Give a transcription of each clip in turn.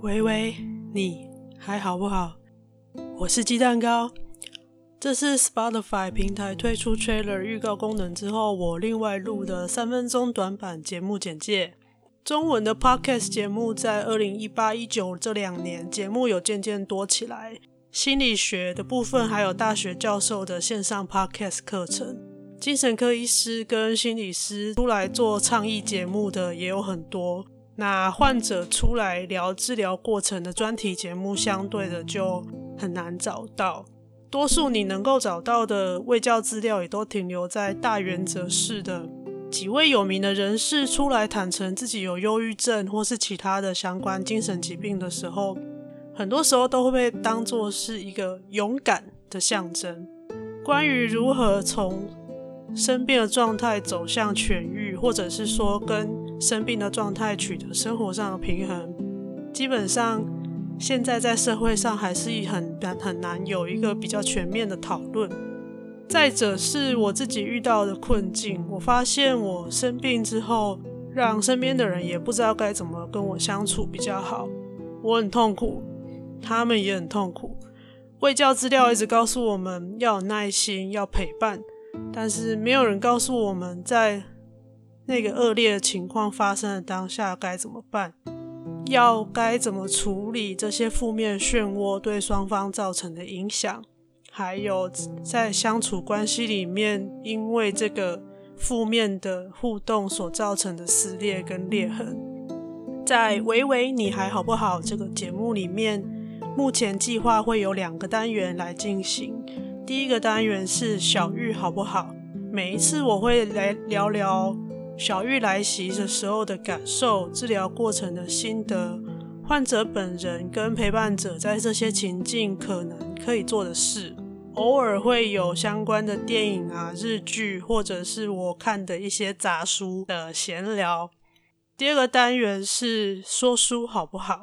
喂喂，你还好不好？我是鸡蛋糕。这是 Spotify 平台推出 Trailer 预告功能之后，我另外录的三分钟短版节目简介。中文的 Podcast 节目在二零一八、一九这两年，节目有渐渐多起来。心理学的部分，还有大学教授的线上 Podcast 课程。精神科医师跟心理师出来做倡议节目的也有很多。那患者出来聊治疗过程的专题节目，相对的就很难找到。多数你能够找到的卫教资料，也都停留在大原则式的几位有名的人士出来坦诚自己有忧郁症或是其他的相关精神疾病的时候，很多时候都会被当作是一个勇敢的象征。关于如何从生病的状态走向痊愈，或者是说跟生病的状态取得生活上的平衡，基本上现在在社会上还是很难很难有一个比较全面的讨论。再者是我自己遇到的困境，我发现我生病之后，让身边的人也不知道该怎么跟我相处比较好。我很痛苦，他们也很痛苦。卫教资料一直告诉我们要有耐心，要陪伴，但是没有人告诉我们在。那个恶劣的情况发生的当下该怎么办？要该怎么处理这些负面漩涡对双方造成的影响？还有在相处关系里面，因为这个负面的互动所造成的撕裂跟裂痕。在喂喂你还好不好这个节目里面，目前计划会有两个单元来进行。第一个单元是小玉好不好？每一次我会来聊聊。小玉来袭的时候的感受，治疗过程的心得，患者本人跟陪伴者在这些情境可能可以做的事，偶尔会有相关的电影啊、日剧，或者是我看的一些杂书的闲聊。第二个单元是说书好不好？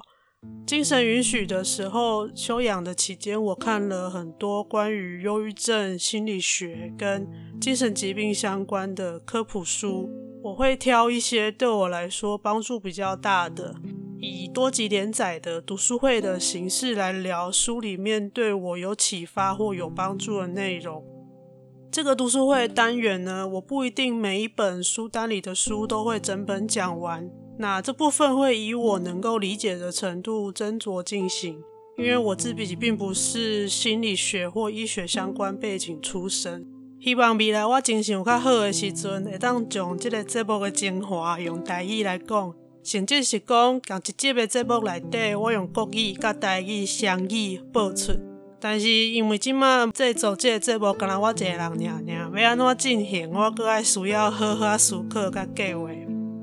精神允许的时候，休养的期间，我看了很多关于忧郁症、心理学跟精神疾病相关的科普书。我会挑一些对我来说帮助比较大的，以多集连载的读书会的形式来聊书里面对我有启发或有帮助的内容。这个读书会单元呢，我不一定每一本书单里的书都会整本讲完，那这部分会以我能够理解的程度斟酌进行，因为我自己并不是心理学或医学相关背景出身。希望未来我精神有较好的时阵，会当将这个节目的精华用台语来讲，甚至是讲共一集的节目内底，我用国语甲台语双语播出。但是因为即马制作这个节目，敢若我一个人尔尔，要安怎进行，我阁爱需要好好思考甲计划。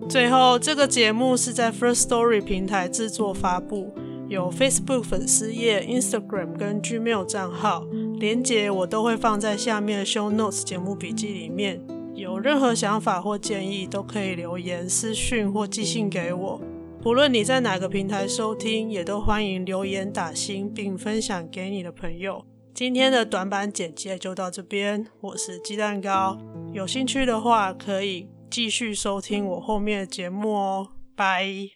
最后，这个节目是在 First Story 平台制作发布。有 Facebook 粉丝页、Instagram 跟 Gmail 账号，连结我都会放在下面的 Show Notes 节目笔记里面。有任何想法或建议，都可以留言、私讯或寄信给我。不论你在哪个平台收听，也都欢迎留言打星并分享给你的朋友。今天的短版简介就到这边，我是鸡蛋糕。有兴趣的话，可以继续收听我后面的节目哦。拜。